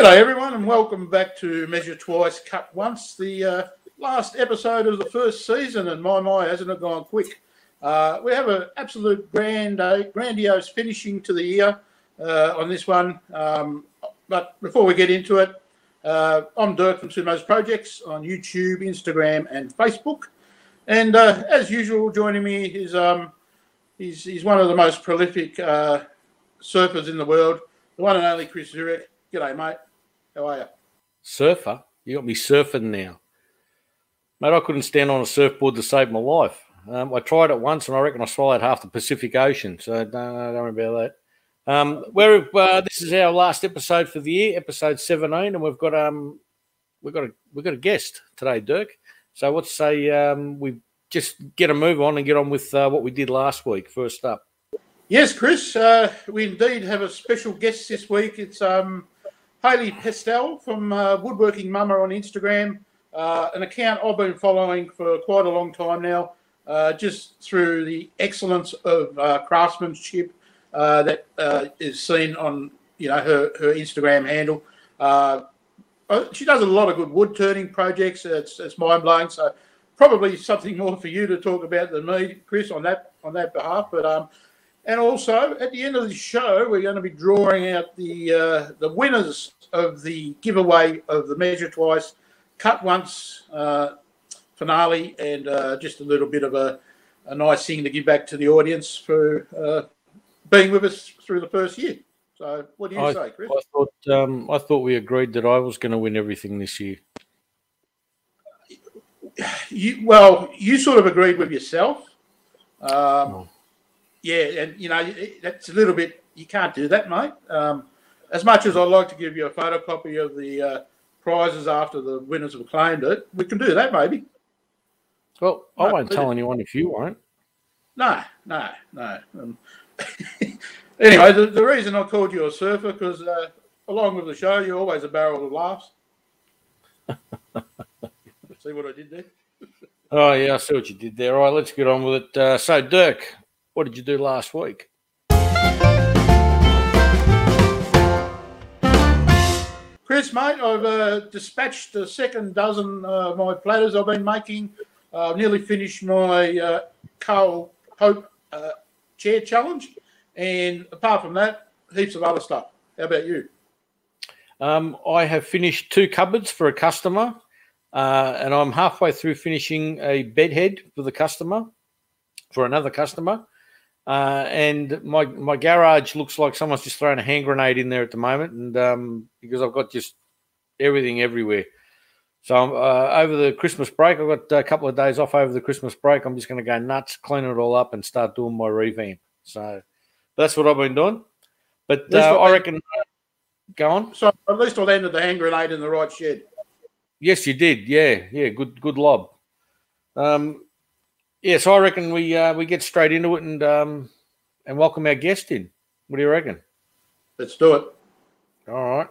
G'day, everyone, and welcome back to Measure Twice, Cut Once, the uh, last episode of the first season. And my, my, hasn't it gone quick? Uh, we have an absolute grand, uh, grandiose finishing to the year uh, on this one. Um, but before we get into it, uh, I'm Dirk from Sumo's Projects on YouTube, Instagram, and Facebook. And uh, as usual, joining me is um, he's, he's one of the most prolific surfers in the world, the one and only Chris Zurek. G'day, mate. How are you? Surfer? You got me surfing now. Mate, I couldn't stand on a surfboard to save my life. Um, I tried it once and I reckon I swallowed half the Pacific Ocean. So don't, don't worry about that. Um, we're, uh, this is our last episode for the year, episode 17, and we've got um we've got a we've got a guest today, Dirk. So let's say um, we just get a move on and get on with uh, what we did last week. First up. Yes, Chris, uh, we indeed have a special guest this week. It's um, Hailey Pestell from uh, Woodworking Mama on Instagram, uh, an account I've been following for quite a long time now, uh, just through the excellence of uh, craftsmanship uh, that uh, is seen on you know her, her Instagram handle. she does a lot of good wood turning projects. It's, it's mind blowing. So probably something more for you to talk about than me, Chris, on that on that behalf. But um, and also, at the end of the show, we're going to be drawing out the uh, the winners of the giveaway of the Measure Twice, Cut Once uh, finale, and uh, just a little bit of a, a nice thing to give back to the audience for uh, being with us through the first year. So, what do you I, say, Chris? I thought um, I thought we agreed that I was going to win everything this year. You well, you sort of agreed with yourself. Um, Oh. Yeah, and you know that's a little bit. You can't do that, mate. Um, as much as I'd like to give you a photocopy of the uh, prizes after the winners have claimed it, we can do that maybe. Well, I No, won't tell anyone if you won't. No, no, no. Um, anyway, the, the reason I called you a surfer because uh, along with the show, you're always a barrel of laughs. See what I did there? Oh yeah, I see what you did there. All right, let's get on with it. Uh, so, Dirk, what did you do last week? Chris, mate, I've uh, dispatched the second dozen uh, of my platters I've been making. I've nearly finished my uh, Carl Hope uh, chair challenge. And apart from that, heaps of other stuff. How about you? Um, I have finished two cupboards for a customer, uh, and I'm halfway through finishing a bed head for the customer, for another customer. Uh, and my my garage looks like someone's just thrown a hand grenade in there at the moment, and um, because I've got just everything everywhere. So uh, over the Christmas break, I've got a couple of days off over the Christmas break. I'm just going to go nuts, clean it all up, and start doing my revamp. So that's what I've been doing. But uh, what I I- reckon. Go on. So at least I landed the hand grenade in the right shed. Yes, you did. Yeah, yeah. Good, good lob. Um, yeah, so I reckon we uh, we get straight into it and um, and welcome our guest in. What do you reckon? Let's do it. All right.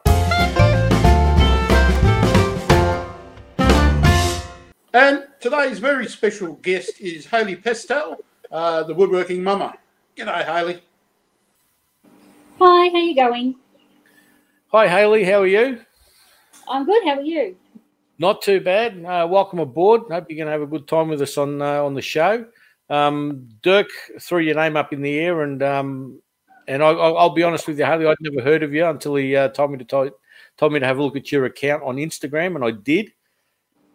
And today's very special guest is Hailey Pestell, uh, the woodworking mama. G'day, Hailey. Hi, how you going? Hi, Hailey. How are you? I'm good. How are you? Not too bad. Uh, welcome aboard. Hope you're going to have a good time with us on uh, on the show. Um, Dirk threw your name up in the air, and um, and I, I'll, I'll be honest with you, Hailey. I'd never heard of you until he uh, told me to told, told me to have a look at your account on Instagram, and I did.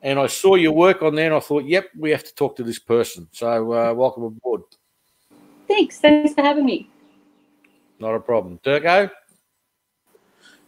And I saw your work on there, and I thought, yep, we have to talk to this person. So uh, welcome aboard. Thanks. Thanks for having me. Not a problem, Dirko.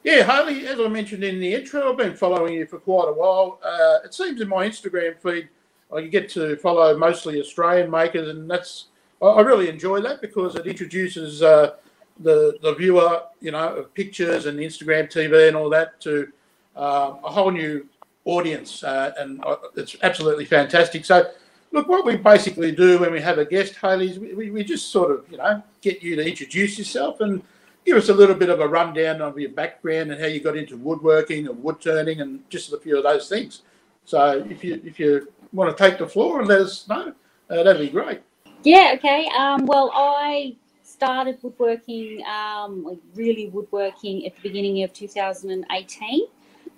Yeah, Hailey, as I mentioned in the intro, I've been following you for quite a while. Uh, it seems in my Instagram feed, I get to follow mostly Australian makers, and that's I, really enjoy that because it introduces uh, the the viewer, you know, of pictures and Instagram TV and all that to uh, a whole new audience, uh, and uh, it's absolutely fantastic. So, look, what we basically do when we have a guest, Hailey, is we, we just sort of, you know, get you to introduce yourself and give us a little bit of a rundown of your background and how you got into woodworking and wood turning and just a few of those things. So, if you if you want to take the floor and let us know, uh, that'd be great. Yeah. Okay. Um, well, I started woodworking, um, like really woodworking, at the beginning of 2018.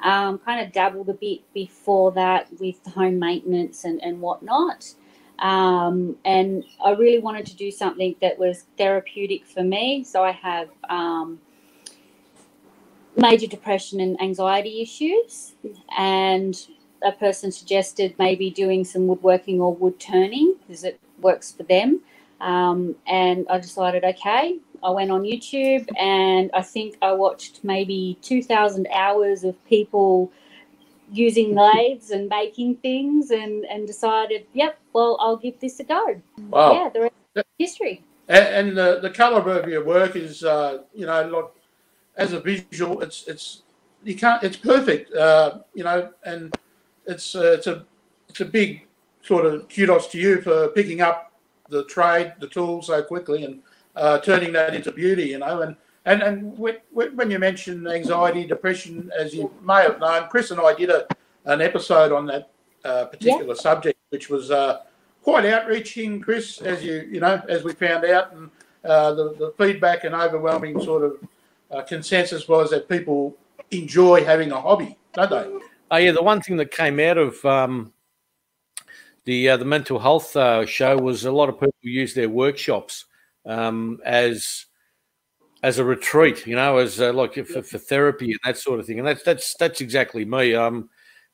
Um, kind of dabbled a bit before that with home maintenance and, and whatnot. Um, and I really wanted to do something that was therapeutic for me. So I have um, major depression and anxiety issues, and a person suggested maybe doing some woodworking or wood turning because it works for them. Um, and I decided, okay, I went on YouTube and I think I watched maybe 2,000 hours of people using lathes and making things and, and decided, yep, well, I'll give this a go. Wow. Yeah, the rest is history. And, and the, the caliber of your work is, uh, you know, like as a visual, it's it's you can't, it's perfect, uh, you know, and it's uh, it's a it's a big sort of kudos to you for picking up the trade, the tool so quickly, and uh, turning that into beauty, you know, and. And, and when, when you mention anxiety, depression, as you may have known, Chris and I did a, an episode on that uh, particular subject, which was uh, quite outreaching, Chris, as you you know, as we found out, and uh, the, the feedback and overwhelming sort of uh, consensus was that people enjoy having a hobby, don't they? Oh yeah, the one thing that came out of um, the uh, the mental health uh, show was a lot of people use their workshops um, as as a retreat, you know, as uh, like for, for, therapy and that sort of thing. And that's that's that's exactly me. Um,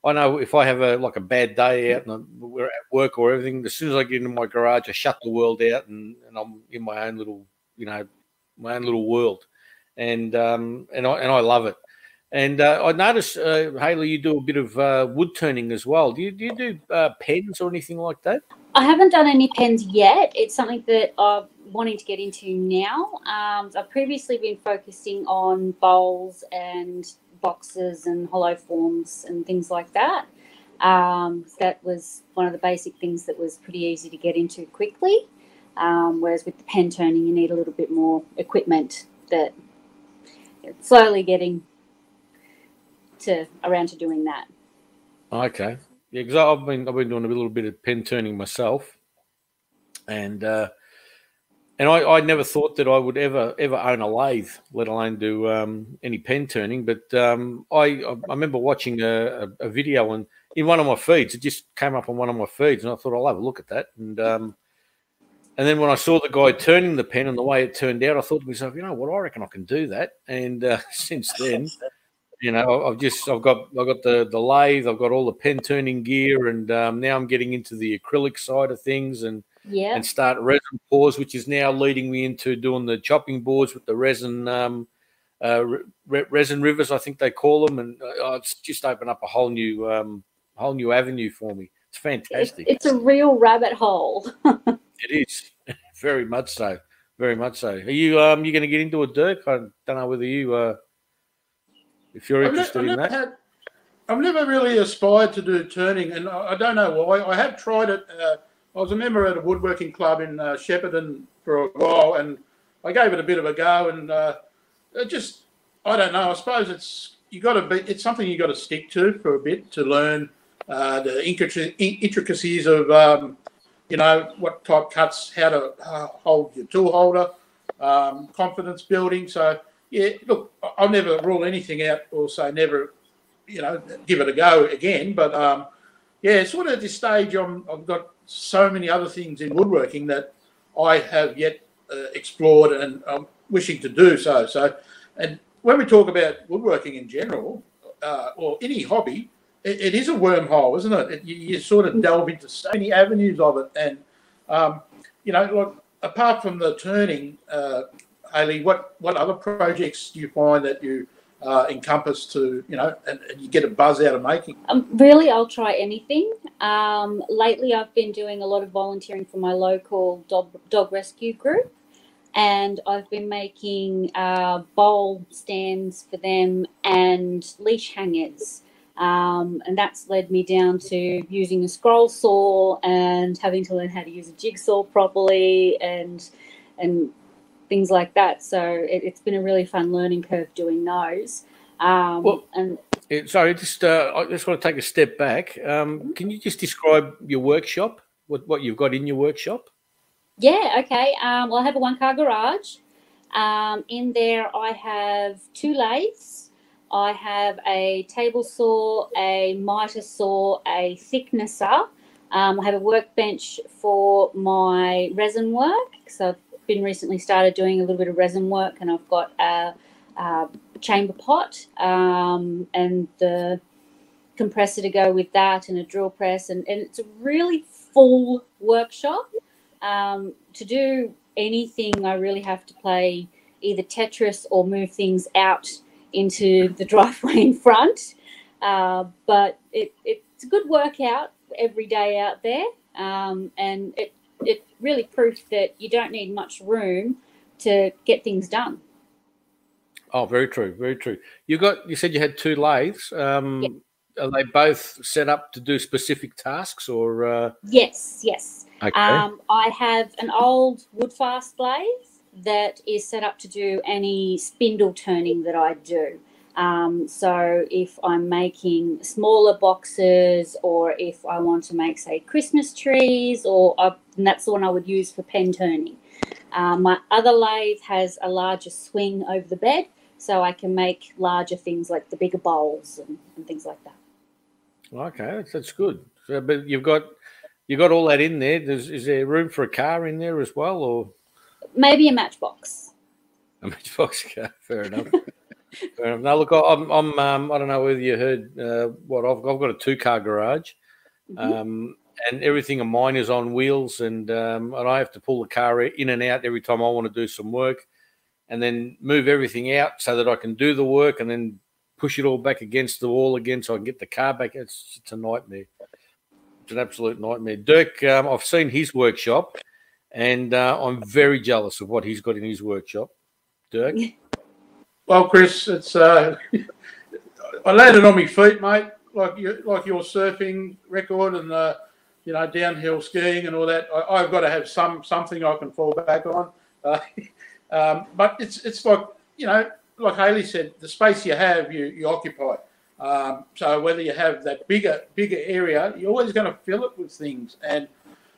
I know if I have a like a bad day out and we're at work or everything, as soon as I get into my garage, I shut the world out and, and I'm in my own little, you know, my own little world, and um, and I and I love it. And uh, I noticed, uh, Hailey, you do a bit of uh, wood turning as well. Do you do, you do uh, pens or anything like that? I haven't done any pens yet. It's something that I'm wanting to get into now. Um, I've previously been focusing on bowls and boxes and hollow forms and things like that. Um, that was one of the basic things that was pretty easy to get into quickly. Um, whereas with the pen turning, you need a little bit more equipment that slowly getting to around to doing that. Okay, yeah, because I've been I've been doing a little bit of pen turning myself, and uh, and I, I never thought that I would ever ever own a lathe, let alone do um, any pen turning. But um, I I remember watching a, a, video and in one of my feeds, it just came up on one of my feeds, and I thought I'll have a look at that. And um, and then when I saw the guy turning the pen and the way it turned out, I thought to myself, you know what, I reckon I can do that. And uh, since then, you know, I've just I've got I've got the the lathe, I've got all the pen turning gear, and um, now I'm getting into the acrylic side of things and yeah, and start resin pours, which is now leading me into doing the chopping boards with the resin um, uh, re- resin rivers, I think they call them, and uh, it's just opened up a whole new um, whole new avenue for me. It's fantastic. It's, it's a real rabbit hole. it is very much so, very much so. Are you um you going to get into it, Dirk? I don't know whether you uh if you're interested I've in that. Had, I've never really aspired to do turning, and I, I don't know why. I have tried it. Uh, I was a member at a woodworking club in uh, Shepparton for a while, and I gave it a bit of a go, and uh, it just I don't know. I suppose it's you got to be. It's something you got to stick to for a bit to learn uh, the intricacies of um, you know what type cuts, how to uh, hold your tool holder, um, confidence building. So yeah, look, I'll never rule anything out or say never, you know, give it a go again. But um, yeah, sort of at this stage, I'm, I've got so many other things in woodworking that I have yet uh, explored and I'm wishing to do so. So, and when we talk about woodworking in general, uh, or any hobby, it, it is a wormhole, isn't it? it you, you, sort of delve into so many avenues of it, and um, you know, like apart from the turning, uh, what what other projects do you find that you uh, encompass to you know and, and, you get a buzz out of making? Um, really, I'll try anything. Um, lately, I've been doing a lot of volunteering for my local dog, dog rescue group, and I've been making uh, bowl stands for them and leash hangers. Um, and that's led me down to using a scroll saw and having to learn how to use a jigsaw properly and and things like that. So it, has been a really fun learning curve doing those. Um, well, and sorry, just uh, I just want to take a step back. Um, mm-hmm. can you just describe your workshop? What what you've got in your workshop? Yeah, okay. Um, well, I have a one car garage. Um, in there, I have two lathes. I have a table saw, a miter saw, a thicknesser. Um, I have a workbench for my resin work. So I've been recently started doing a little bit of resin work, and I've got a, a chamber pot um, and the compressor to go with that, and a drill press, and, and it's a really full workshop. Um, to do anything, I really have to play either Tetris or move things out into the driveway in front. Uh, but it, it's a good workout every day out there, um, and it it really proof that you don't need much room to get things done. Oh, very true, very true. You got you said you had two lathes. Um, Are they both set up to do specific tasks, or? Uh... Yes, yes. Okay. Um, I have an old Woodfast lathe that is set up to do any spindle turning that I do. Um, so if I'm making smaller boxes, or if I want to make, say, Christmas trees, or uh, and that's the one I would use for pen turning. Um, my other lathe has a larger swing over the bed, so I can make larger things like the bigger bowls and, and things like that. Okay, that's, that's good. So, but you've got you've got all that in there. There's, is there room for a car in there as well, or maybe a matchbox? A matchbox car, fair enough. fair enough. Now look, I'm, I'm um, I don't know whether you heard uh, what I've, got. I've got a two car garage, Mm-hmm. um, and everything of mine is on wheels, and um, and I have to pull the car in and out every time I want to do some work, and then move everything out so that I can do the work, and then push it all back against the wall again so I can get the car back. It's, it's a nightmare. It's an absolute nightmare. Dirk, um, I've seen his workshop, and uh, I'm very jealous of what he's got in his workshop. Dirk, Well, Chris, it's uh, I landed on my feet, mate. Like you, like your surfing record and uh, you know downhill skiing and all that. I, I've got to have some something I can fall back on. Uh, um, but it's it's like you know, like Hailey said, the space you have, you you occupy. Um, so whether you have that bigger bigger area, you're always going to fill it with things. And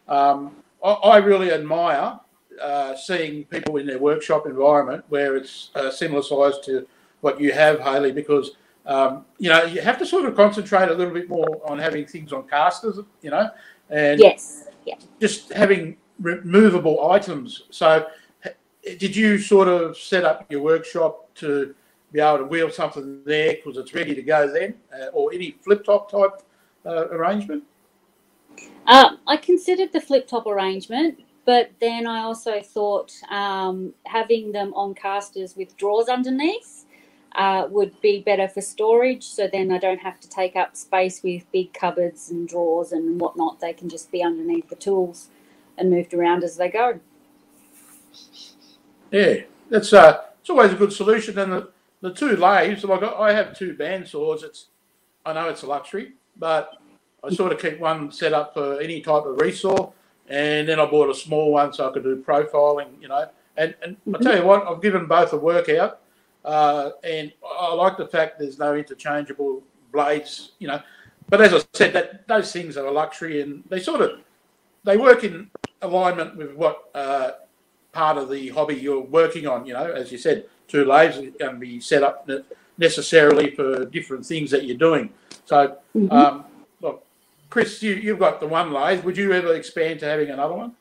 um, I, I really admire uh, seeing people in their workshop environment where it's uh, similar size to what you have, Hailey, because um, you know you have to sort of concentrate a little bit more on having things on casters, you know, and Yes. Yeah. just having removable items. So, did you sort of set up your workshop to be able to wheel something there because it's ready to go then, uh, or any flip top type uh, arrangement? Um, I considered the flip top arrangement, but then I also thought um, having them on casters with drawers underneath uh, would be better for storage. So then I don't have to take up space with big cupboards and drawers and whatnot. They can just be underneath the tools and moved around as they go. Yeah, that's uh, it's always a good solution. And the, the two lathes, like I have two band saws. It's I know it's a luxury, but I sort of keep one set up for any type of resaw, and then I bought a small one so I could do profiling. You know, and and I tell you what, I've given both a workout, uh, and I like the fact there's no interchangeable blades. You know, but as I said, that those things are a luxury, and they sort of they work in alignment with what uh, part of the hobby you're working on. You know, as you said, two lathes are going to be set up necessarily for different things that you're doing. So, Mhm. um, look, Chris, you, you've got the one lathe. Would you ever expand to having another one?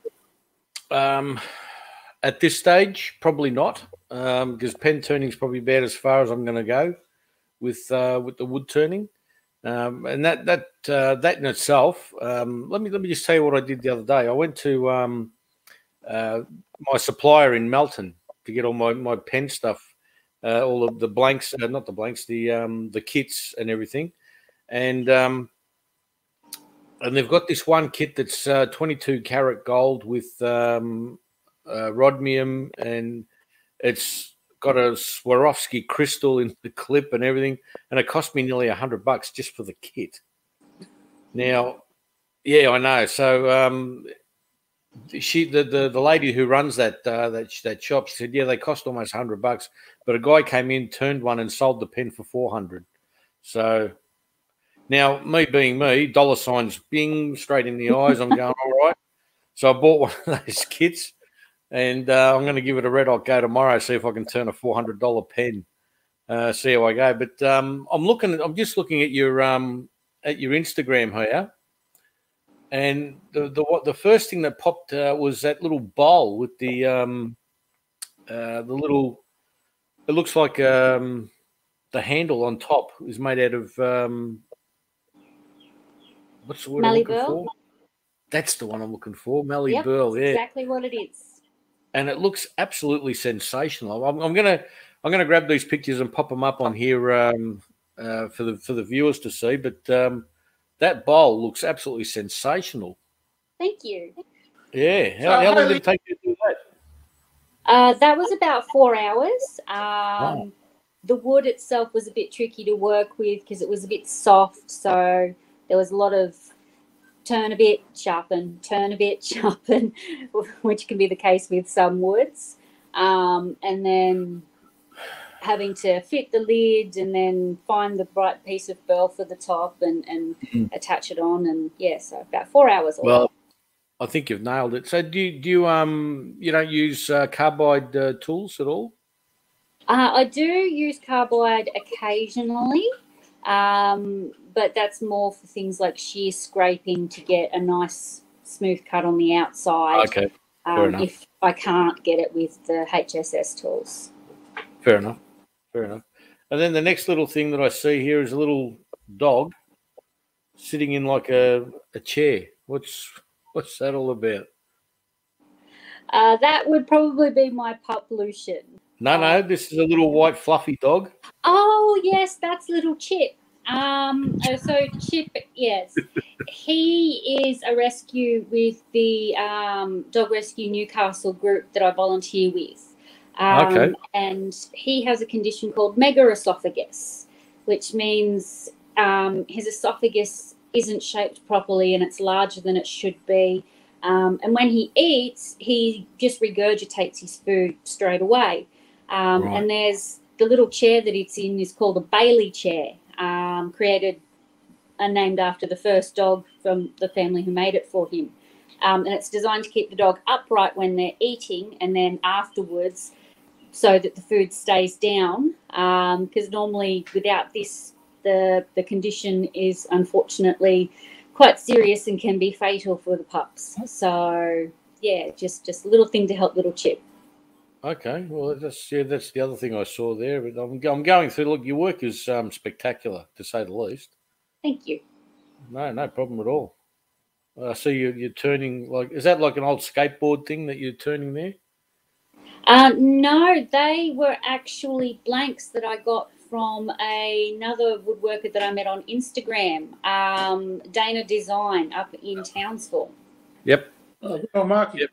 um, at this stage, probably not, um, because pen turning is probably about as far as I'm going to go with uh, with the wood turning. Um, and that that uh, that in itself, um, let me let me just tell you what I did the other day. I went to um, uh, my supplier in Melton to get all my, my pen stuff, uh, all of the blanks, uh, not the blanks, the um, the kits and everything, and um, and they've got this one kit that's uh, 22 karat gold with um, uh, and it's got a Swarovski crystal in the clip and everything, and it cost me nearly a hundred bucks just for the kit. Now, yeah, I know. So um, she, the, the the lady who runs that uh, that that shop, said, yeah, they cost almost hundred bucks, but a guy came in, turned one, and sold the pen for four hundred. So now, me being me, dollar signs bing straight in the eyes. I'm going all right. So I bought one of those kits, and uh, I'm going to give it a red hot go tomorrow. See if I can turn a four hundred dollar pen. Uh, see how I go. But um, I'm looking. I'm just looking at your um, at your Instagram here, and the the what the first thing that popped uh, was that little bowl with the um, uh, the little. It looks like um, the handle on top is made out of um, what's the word I'm looking Burl? for? That's the one I'm looking for, Mallee Yep, Burl. Yeah, exactly what it is. And it looks absolutely sensational. I'm, I'm gonna I'm gonna grab these pictures and pop them up on here um, uh, for the for the viewers to see. But um, that bowl looks absolutely sensational. Thank you. Yeah, how, So, how long did it take you to do that? Uh, that was about four hours. Um, The wood itself was a bit tricky to work with because it was a bit soft. So there was a lot of turn a bit, sharpen, turn a bit, sharpen, which can be the case with some woods. Um, and then having to fit the lid and then find the right piece of burl for the top and, and Mhm. attach it on. And yeah, so about four hours. Well. I think you've nailed it. So do you, do you um you don't use uh, carbide uh, tools at all? Uh, I do use carbide occasionally, um, but that's more for things like shear scraping to get a nice smooth cut on the outside. Okay, fair um, enough. if I can't get it with the HSS tools. fair enough, fair enough. And then the next little thing that I see here is a little dog sitting in like a, a chair. What's what's that all about? Uh, that would probably be my pup Lucian. No, no, this is a little white fluffy dog. Oh yes, that's little Chip. Um, uh, so Chip, yes, he is a rescue with the um, Dog Rescue Newcastle group that I volunteer with. Um, Okay. And he has a condition called megaesophagus, which means um, his esophagus isn't shaped properly and it's larger than it should be. Um, and when he eats, he just regurgitates his food straight away. Um, Right. And there's the little chair that it's in is called a Bailey chair, um, created and named after the first dog from the family who made it for him. Um, and it's designed to keep the dog upright when they're eating and then afterwards so that the food stays down. Because normally, without this, the, the condition is unfortunately quite serious and can be fatal for the pups. So, yeah, just, just a little thing to help little Chip. Okay, well that's yeah, that's the other thing I saw there. But I'm, I'm going through. Look, your work is um, spectacular to say the least. Thank you. No, no problem at all. I see you, you're turning like is that like an old skateboard thing that you're turning there? Um, no, they were actually blanks that I got from another woodworker that I met on Instagram, um, Dana Design up in Townsville. Yep. Oh, Marky. Yep.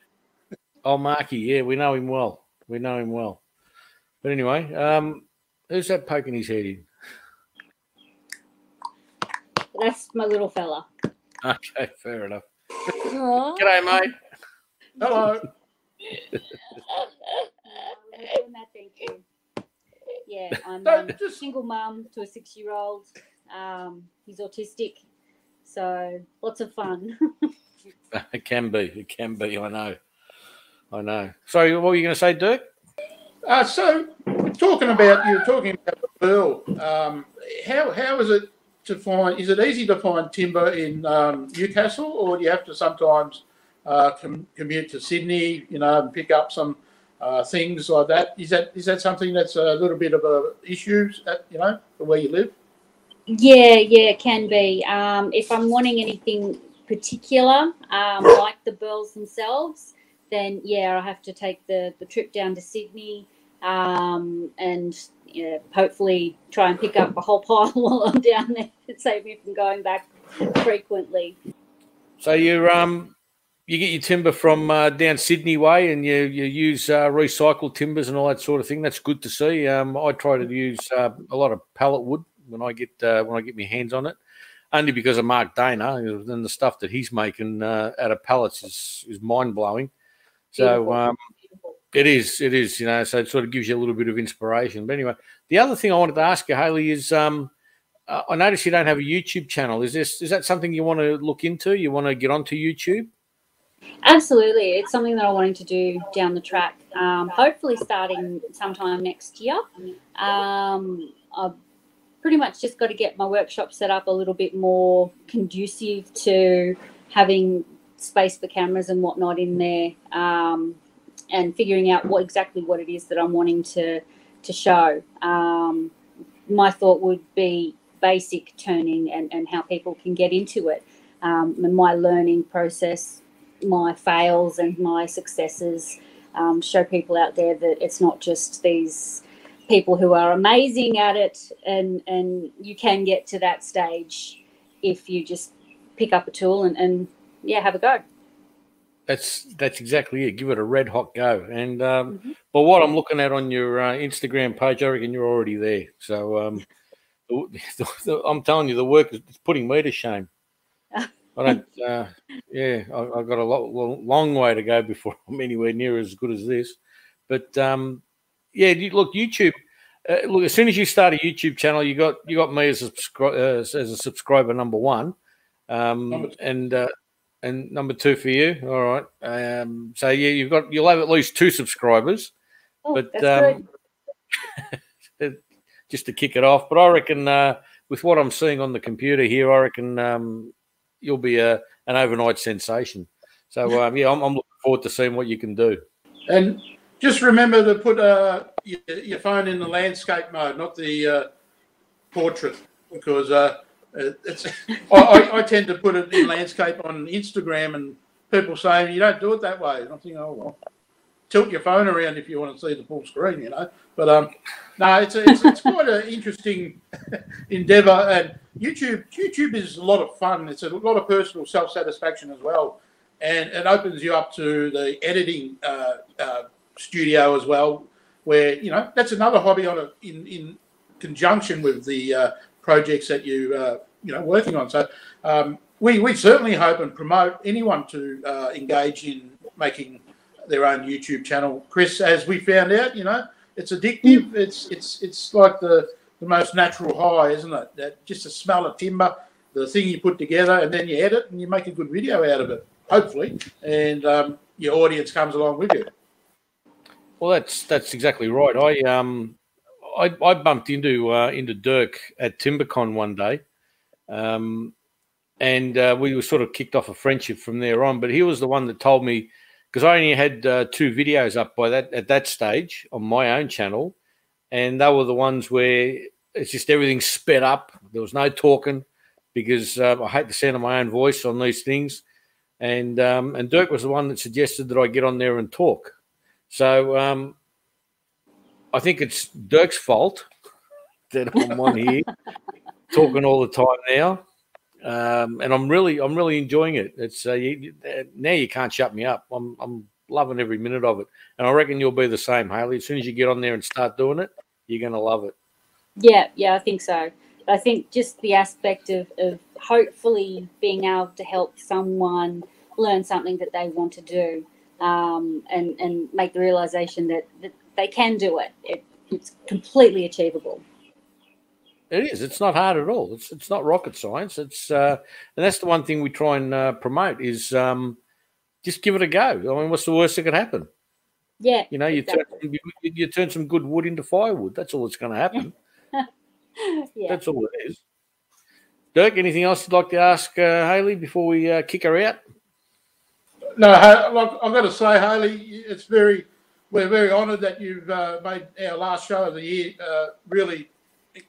Oh, Marky, yeah, we know him well. We know him well. But anyway, um, who's that poking his head in? That's my little fella. Okay, fair enough. Aw. G'day, mate. Hello. Thank you. Yeah, I'm So um, a just single mum to a six-year-old. Um, he's autistic, so lots of fun. It can be. It can be. I know. I know. Sorry, what were you going to say, Dirk? uh, so talking about you were talking about the Burl. Um, how how is it to find? Is it easy to find timber in um, Newcastle, or do you have to sometimes uh, com- commute to Sydney? You know, and pick up some uh, things like that. Is that is that something that's a little bit of a issue? At, you know, for where you live. Yeah, yeah, it can be. Um, if I'm wanting anything particular, um, like the burls themselves, then yeah, I have to take the, the trip down to Sydney um, and hopefully try and pick up a whole pile while I'm down there save me from going back frequently. So you um you get your timber from uh, down Sydney way, and you you use uh, recycled timbers and all that sort of thing. That's good to see. Um, I try to use uh, a lot of pallet wood when I get uh, when I get my hands on it, only because of Mark Dana and the stuff that he's making uh, out of pallets is is mind blowing. So um, it is, it is, you know. So it sort of gives you a little bit of inspiration. But anyway, the other thing I wanted to ask you, Hailey, is um, uh, I noticed you don't have a YouTube channel. Is this is that something you want to look into? You want to get onto YouTube? Absolutely, it's something that I'm wanting to do down the track. Um, hopefully, starting sometime next year. Um, I've pretty much just got to get my workshop set up a little bit more conducive to having space for cameras and whatnot in there, um, and figuring out what exactly what it is that I'm wanting to to show. Um, my thought would be basic turning and, and how people can get into it. Um, and my learning process, my fails and my successes, um, show people out there that it's not just these people who are amazing at it, and and you can get to that stage if you just pick up a tool and, and yeah, have a go. That's that's exactly it. Give it a red hot go. And um, Mhm. but what I'm looking at on your uh, Instagram page, I reckon you're already there. So um, the, the, I'm telling you, the work is putting me to shame. I don't. Uh, yeah, I, I've got a lo- lo- long way to go before I'm anywhere near as good as this. But um, yeah, you, look, YouTube. Uh, look, as soon as you start a YouTube channel, you got you got me as a subscri- uh, as a subscriber number one, um, and uh, and number two for you. All right. Um, so yeah, you've got you'll have at least two subscribers Oh, But, that's um, good. just to kick it off. But I reckon uh, with what I'm seeing on the computer here, I reckon um, you'll be a an overnight sensation. So um, yeah, I'm, I'm looking forward to seeing what you can do. And just remember to put uh, your, your phone in the landscape mode, not the uh, portrait, because uh, it- it's. I, I, I tend to put it in landscape on Instagram, and people saying you don't do it that way. And I'm thinking, oh well, tilt your phone around if you want to see the full screen, you know. But um, no, it's it's, it's quite an interesting endeavour, and YouTube YouTube is a lot of fun. It's a lot of personal self satisfaction as well, and it opens you up to the editing uh, uh, studio as well, where you know that's another hobby on a, in in conjunction with the uh, projects that you uh, you know working on. So um, we we certainly hope and promote anyone to uh, engage in making their own YouTube channel. Chris, as we found out, you know it's addictive. It's it's it's like the the most natural high, isn't it? That just the smell of timber, the thing you put together, and then you edit and you make a good video out of it, hopefully, and um, your audience comes along with you. Well, that's that's exactly right. I um I, I bumped into uh, into Dirk at TimberCon one day, um, and uh, we were sort of kicked off a friendship from there on. But he was the one that told me because I only had uh, two videos up by that at that stage on my own channel, and they were the ones where it's just everything sped up. There was no talking because uh, I hate the sound of my own voice on these things, and um, and Dirk was the one that suggested that I get on there and talk. So um, I think it's Dirk's fault that I'm on here talking all the time now, um, and I'm really I'm really enjoying it. It's uh, you, uh, now you can't shut me up. I'm I'm loving every minute of it, and I reckon you'll be the same, Hailey. As soon as you get on there and start doing it, you're going to love it. Yeah, yeah, I think so. I think just the aspect of, of hopefully being able to help someone learn something that they want to do um, and, and make the realization that, that they can do it. it. It's completely achievable. It is. It's not hard at all. It's it's not rocket science. It's uh, and that's the one thing we try and uh, promote is um, just give it a go. I mean, what's the worst that could happen? Yeah, You know, you turn you, you turn some good wood into firewood. That's all that's going to happen. yeah. That's all it is. Dirk, anything else you'd like to ask uh, Hailey before we uh, kick her out? No, look, I've got to say, Hailey, it's very, we're very honoured that you've uh, made our last show of the year uh, really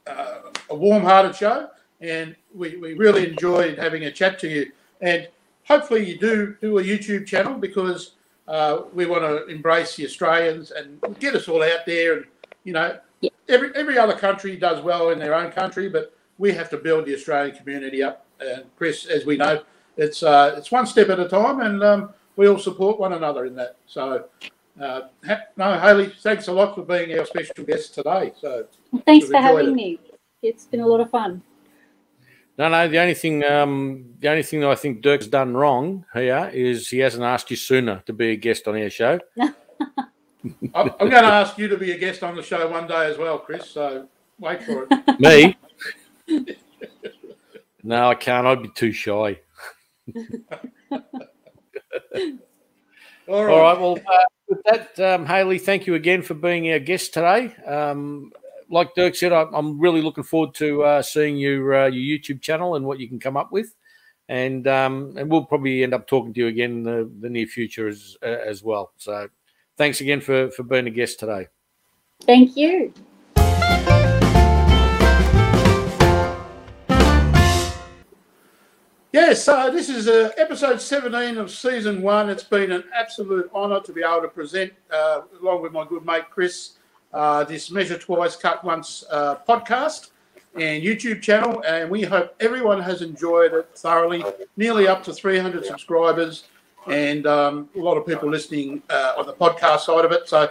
uh, a warm-hearted show, and we, we really enjoyed having a chat to you. And hopefully, you do do a YouTube channel because uh, we want to embrace the Australians and get us all out there. And you know, Yeah. every every other country does well in their own country, but we have to build the Australian community up. And Chris, as we know, it's uh, it's one step at a time, and um, we all support one another in that. So, uh, ha- no, Hailey, thanks a lot for being our special guest today. So, Well, thanks for having it. me. It's been a lot of fun. No, no. The only thing, um, the only thing that I think Dirk's done wrong here is he hasn't asked you sooner to be a guest on our show. I'm, I'm going to ask you to be a guest on the show one day as well, Chris. So, wait for it. Me? no, I can't. I'd be too shy. All right. All right. Well, uh, with that, um, Hailey, thank you again for being our guest today. Um, like Dirk said, I, I'm really looking forward to uh, seeing your uh, your YouTube channel and what you can come up with, and um, and we'll probably end up talking to you again in the, the near future as uh, as well. So, thanks again for for being a guest today. Thank you. Yes, so this is uh, episode 17 of season one. It's been an absolute honour to be able to present, uh, along with my good mate Chris, uh, this Measure Twice, Cut Once uh, podcast and YouTube channel. And we hope everyone has enjoyed it thoroughly. Nearly up to 300 subscribers and um, a lot of people listening uh, on the podcast side of it. So,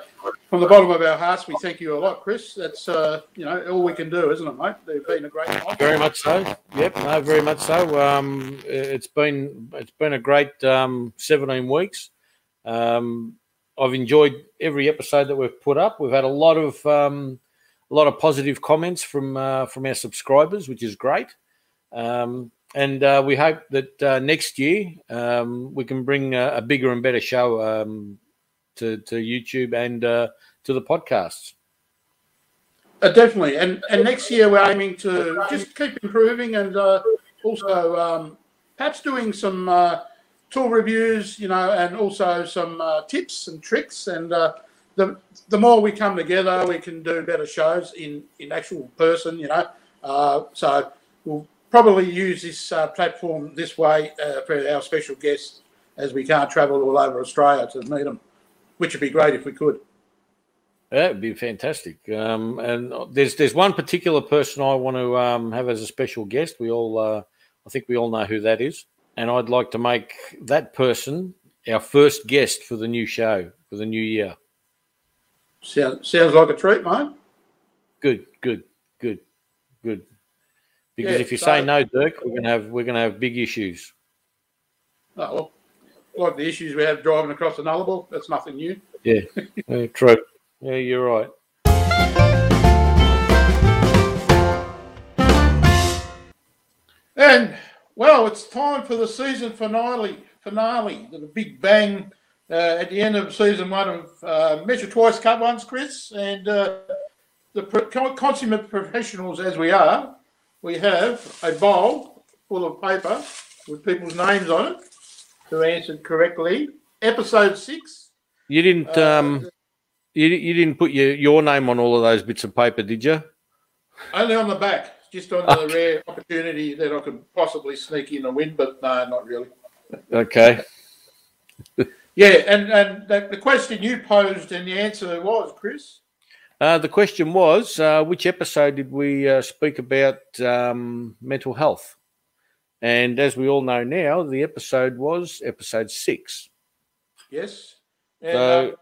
from the bottom of our hearts, we thank you a lot, Chris. That's uh, you know all we can do, isn't it, mate? They've been a great time. Very much so. Yep. No, very much so. Um, it's been it's been a great um, 17 weeks. Um, I've enjoyed every episode that we've put up. We've had a lot of um, a lot of positive comments from uh, from our subscribers, which is great. Um, and uh, we hope that uh, next year um, we can bring a, a, bigger and better show um, to, to YouTube and uh, to the podcasts. Uh, definitely, and and next year we're aiming to just keep improving and uh, also um, perhaps doing some uh, tool reviews, you know, and also some tips and tricks. And the the more we come together, we can do better shows in in actual person, you know. so we'll probably use this uh, platform this way uh, for our special guests as we can't travel all over Australia to meet them, which would be great if we could. That would be fantastic. Um, and there's there's one particular person I want to um, have as a special guest. We all, uh, I think we all know who that is, and I'd like to make that person our first guest for the new show for the new year. Sounds sounds like a treat, mate. Good, good, good, good. Because yeah, if you so, say no, Dirk, we're gonna have we're gonna have big issues. Oh, well, like the issues we have driving across the Nullarbor, that's nothing new. Yeah, yeah true. Yeah, you're right. And well, it's time for the season finale. Finale, the big bang uh, at the end of season one of uh, Measure Twice, Cut Once, Chris, and uh, the consummate professionals as we are, we have a bowl full of paper with people's names on it who answered correctly. Episode six. You didn't. Uh, um, you, you didn't put your, your name on all of those bits of paper, did you? Only on the back, just on the rare opportunity that I could possibly sneak in and win, but no, not really. Okay. yeah, and and the, the question you posed and the answer was, Chris. Uh, the question was, uh, which episode did we uh, speak about um, mental health? And as we all know now, the episode was episode six. Yes. And, so, uh,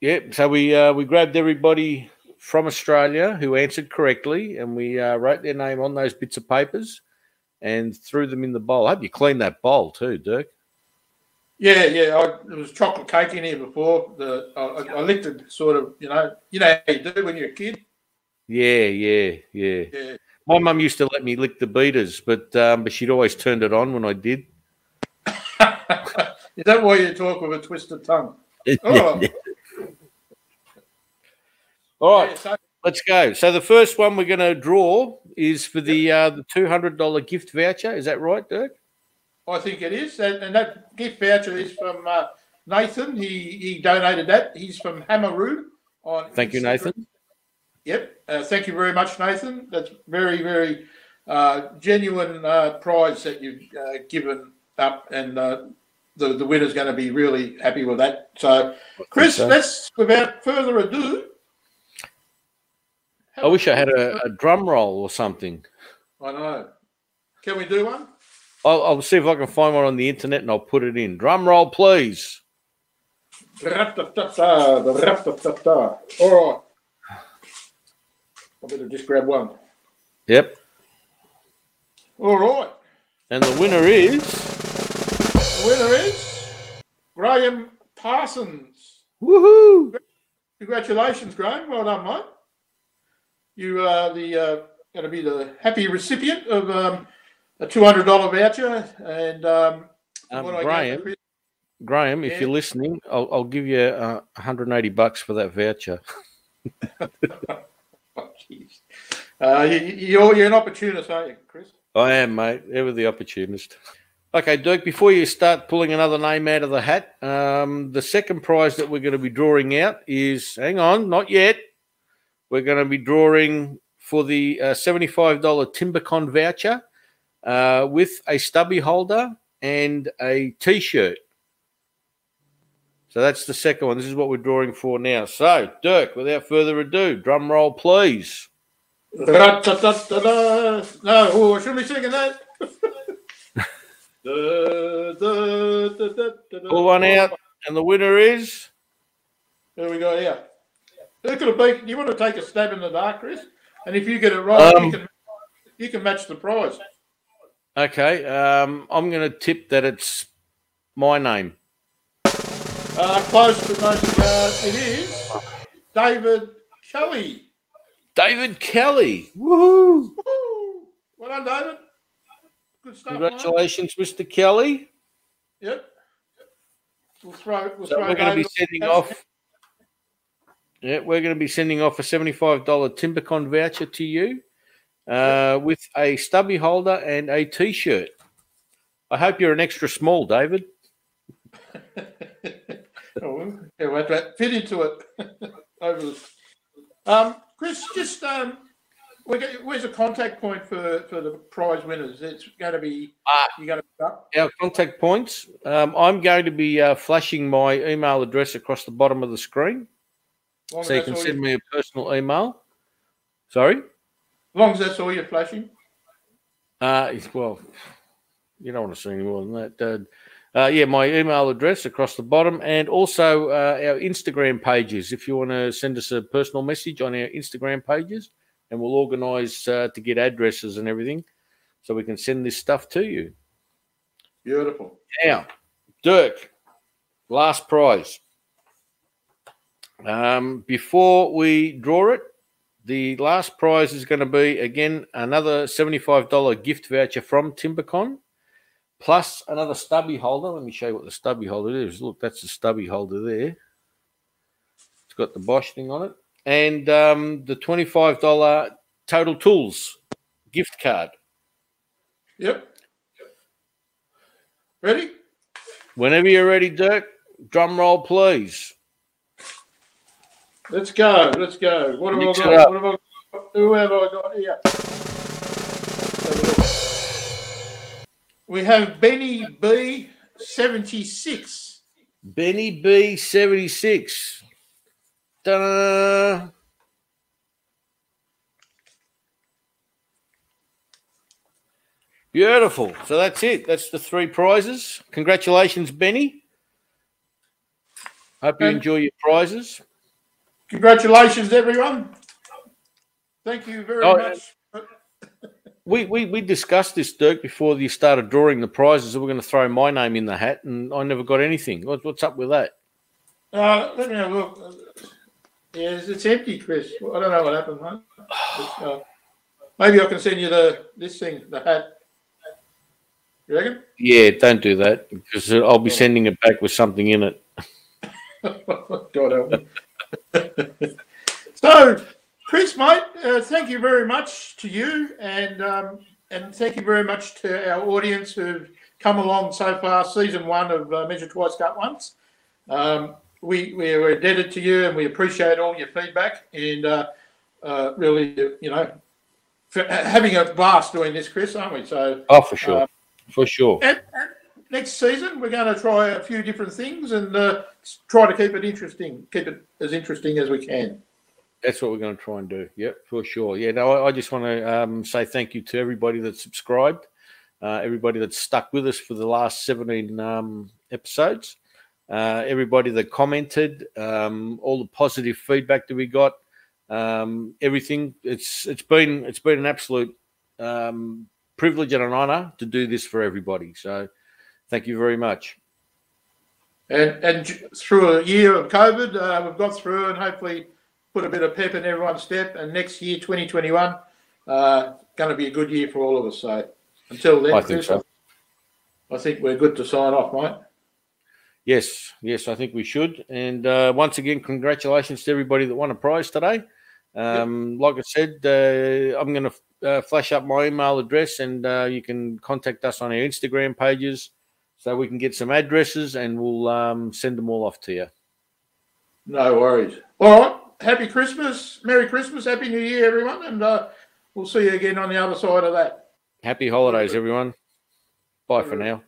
yeah, so we uh, we grabbed everybody from Australia who answered correctly, and we uh, wrote their name on those bits of papers and threw them in the bowl. I hope you cleaned that bowl too, Dirk. Yeah, yeah. I, there was chocolate cake in here before. The I, I licked it, sort of. You know, you know how you do when you're a kid. Yeah, yeah, yeah. yeah. My mum used to let me lick the beaters, but um, but she'd always turned it on when I did. Is that why you talk with a twisted tongue? Oh. All right, yeah, so- let's go. So the first one we're going to draw is for the uh, the two hundred dollar gift voucher. Is that right, Dirk? I think it is. And, and that gift voucher is from uh, Nathan. He he donated that. He's from Hammeroo. On thank Instagram. you, Nathan. Yep. Uh, thank you very much, Nathan. That's very very uh, genuine uh, prize that you've uh, given up, and uh, the the winner's going to be really happy with that. So, Chris, so. let's without further ado. I wish I had a, a drum roll or something. I know. Can we do one? I'll, I'll, see if I can find one on the internet and I'll put it in. Drum roll, please. All right. I better just grab one. Yep. All right. And the winner is. The winner is Graham Parsons. Woohoo! Congratulations, Graham. Well done, mate. You are the uh, going to be the happy recipient of um, a two hundred dollar voucher, and um, um, Graham, Graham, if Yeah. you're listening, I'll, I'll give you uh, 180 bucks for that voucher. Oh, jeez. Uh, you, you're, you're an opportunist, aren't you, Chris? I am, mate. Ever the opportunist. Okay, Dirk, before you start pulling another name out of the hat, um, the second prize that we're going to be drawing out is hang on, not yet. We're going to be drawing for the uh, $75 Timbecon voucher uh, with a stubby holder and a t shirt. So that's the second one. This is what we're drawing for now. So, Dirk, without further ado, drum roll, please. No, oh, should we sing that? Pull one out, and the winner is. There we go. Yeah. Who could it be? Do you want to take a stab in the dark, Chris? And if you get it right, Um, you can you can match the prize. Okay, um, I'm going to tip that it's my name. Uh, close, but no cigar. It is David Kelly. David Kelly. Woohoo! Woo! Well done, David. Good stuff. Congratulations, Mr. Kelly. Yep. We'll throw. We'll So throw we're going to be sending off. Yeah, we're going to be sending off a $75 Timbecon voucher to you uh, with a stubby holder and a t shirt. I hope you're an extra small, David. oh, yeah, we'll have to fit into it. Over the, um, Chris, just um, where's the contact point for, for the prize winners? It's going to be Ah. you're going to be up. Our contact points. Um, I'm going to be uh, flashing my email address across the bottom of the screen. So you can send you- me a personal email. Sorry? Long as that's all you're flashing. Uh, well, you don't want to see any more than that. Uh, uh, yeah, my email address across the bottom, and also uh, our Instagram pages. If you want to send us a personal message on our Instagram pages, and we'll organise uh, to get addresses and everything, so we can send this stuff to you. Beautiful. Now, Dirk, last prize. Um, before we draw it, the last prize is going to be again another $75 gift voucher from Timbecon, plus another stubby holder. Let me show you what the stubby holder is. Look, that's the stubby holder there. It's got the Bosch thing on it, and um, the $25 Total Tools gift card. Yep. Ready? Whenever you're ready, Dirk, drum roll, please. Let's go. Let's go. What have I it got? up. What have I got? Who have I got here? We have Benny B seventy six. Benny B seventy six. Ta-da! Beautiful. So that's it. That's the three prizes. Congratulations, Benny. Hope you enjoy your prizes. Congratulations, everyone. Thank you very Oh, much. We, we we discussed this, Dirk, before you started drawing the prizes. That we're going to throw my name in the hat, and I never got anything. What, what's up with that? Uh, let me have a look. Yeah, it's, it's empty, Chris. I don't know what happened, mate. It's, uh, maybe I can send you the this thing, the hat. You reckon? Yeah, don't do that because I'll be sending it back with something in it. God help me. so, Chris, mate, uh, thank you very much to you, and um, and thank you very much to our audience who've come along so far. Season one of uh, Measure Twice, Cut Once. Um, we we are indebted to you, and we appreciate all your feedback, and uh, uh, really, you know, for having a blast doing this, Chris, aren't we? So. Oh, for sure, Uh, for sure. And, and next season, we're going to try a few different things and uh, try to keep it interesting, keep it as interesting as we can. That's what we're going to try and do. Yep, for sure. Yeah, no, I, I just want to um, say thank you to everybody that subscribed, uh, everybody that's stuck with us for the last 17 um, episodes, uh, everybody that commented, um, all the positive feedback that we got, um, everything. It's it's been it's been an absolute um, privilege and an honor to do this for everybody. So, thank you very much. And and through a year of COVID, uh, we've got through and hopefully put a bit of pep in everyone's step. And next year, 2021, uh, going to be a good year for all of us. So until then, I think Chris, so. I think we're good to sign off, mate. Yes, yes, I think we should. And uh, once again, congratulations to everybody that won a prize today. Um, Like I said, uh, I'm going to uh, flash up my email address, and uh, you can contact us on our Instagram pages so we can get some addresses, and we'll um, send them all off to you. No worries. All right. Happy Christmas. Merry Christmas. Happy New Year, everyone. And uh, we'll see you again on the other side of that. Happy holidays, everyone. Bye for now.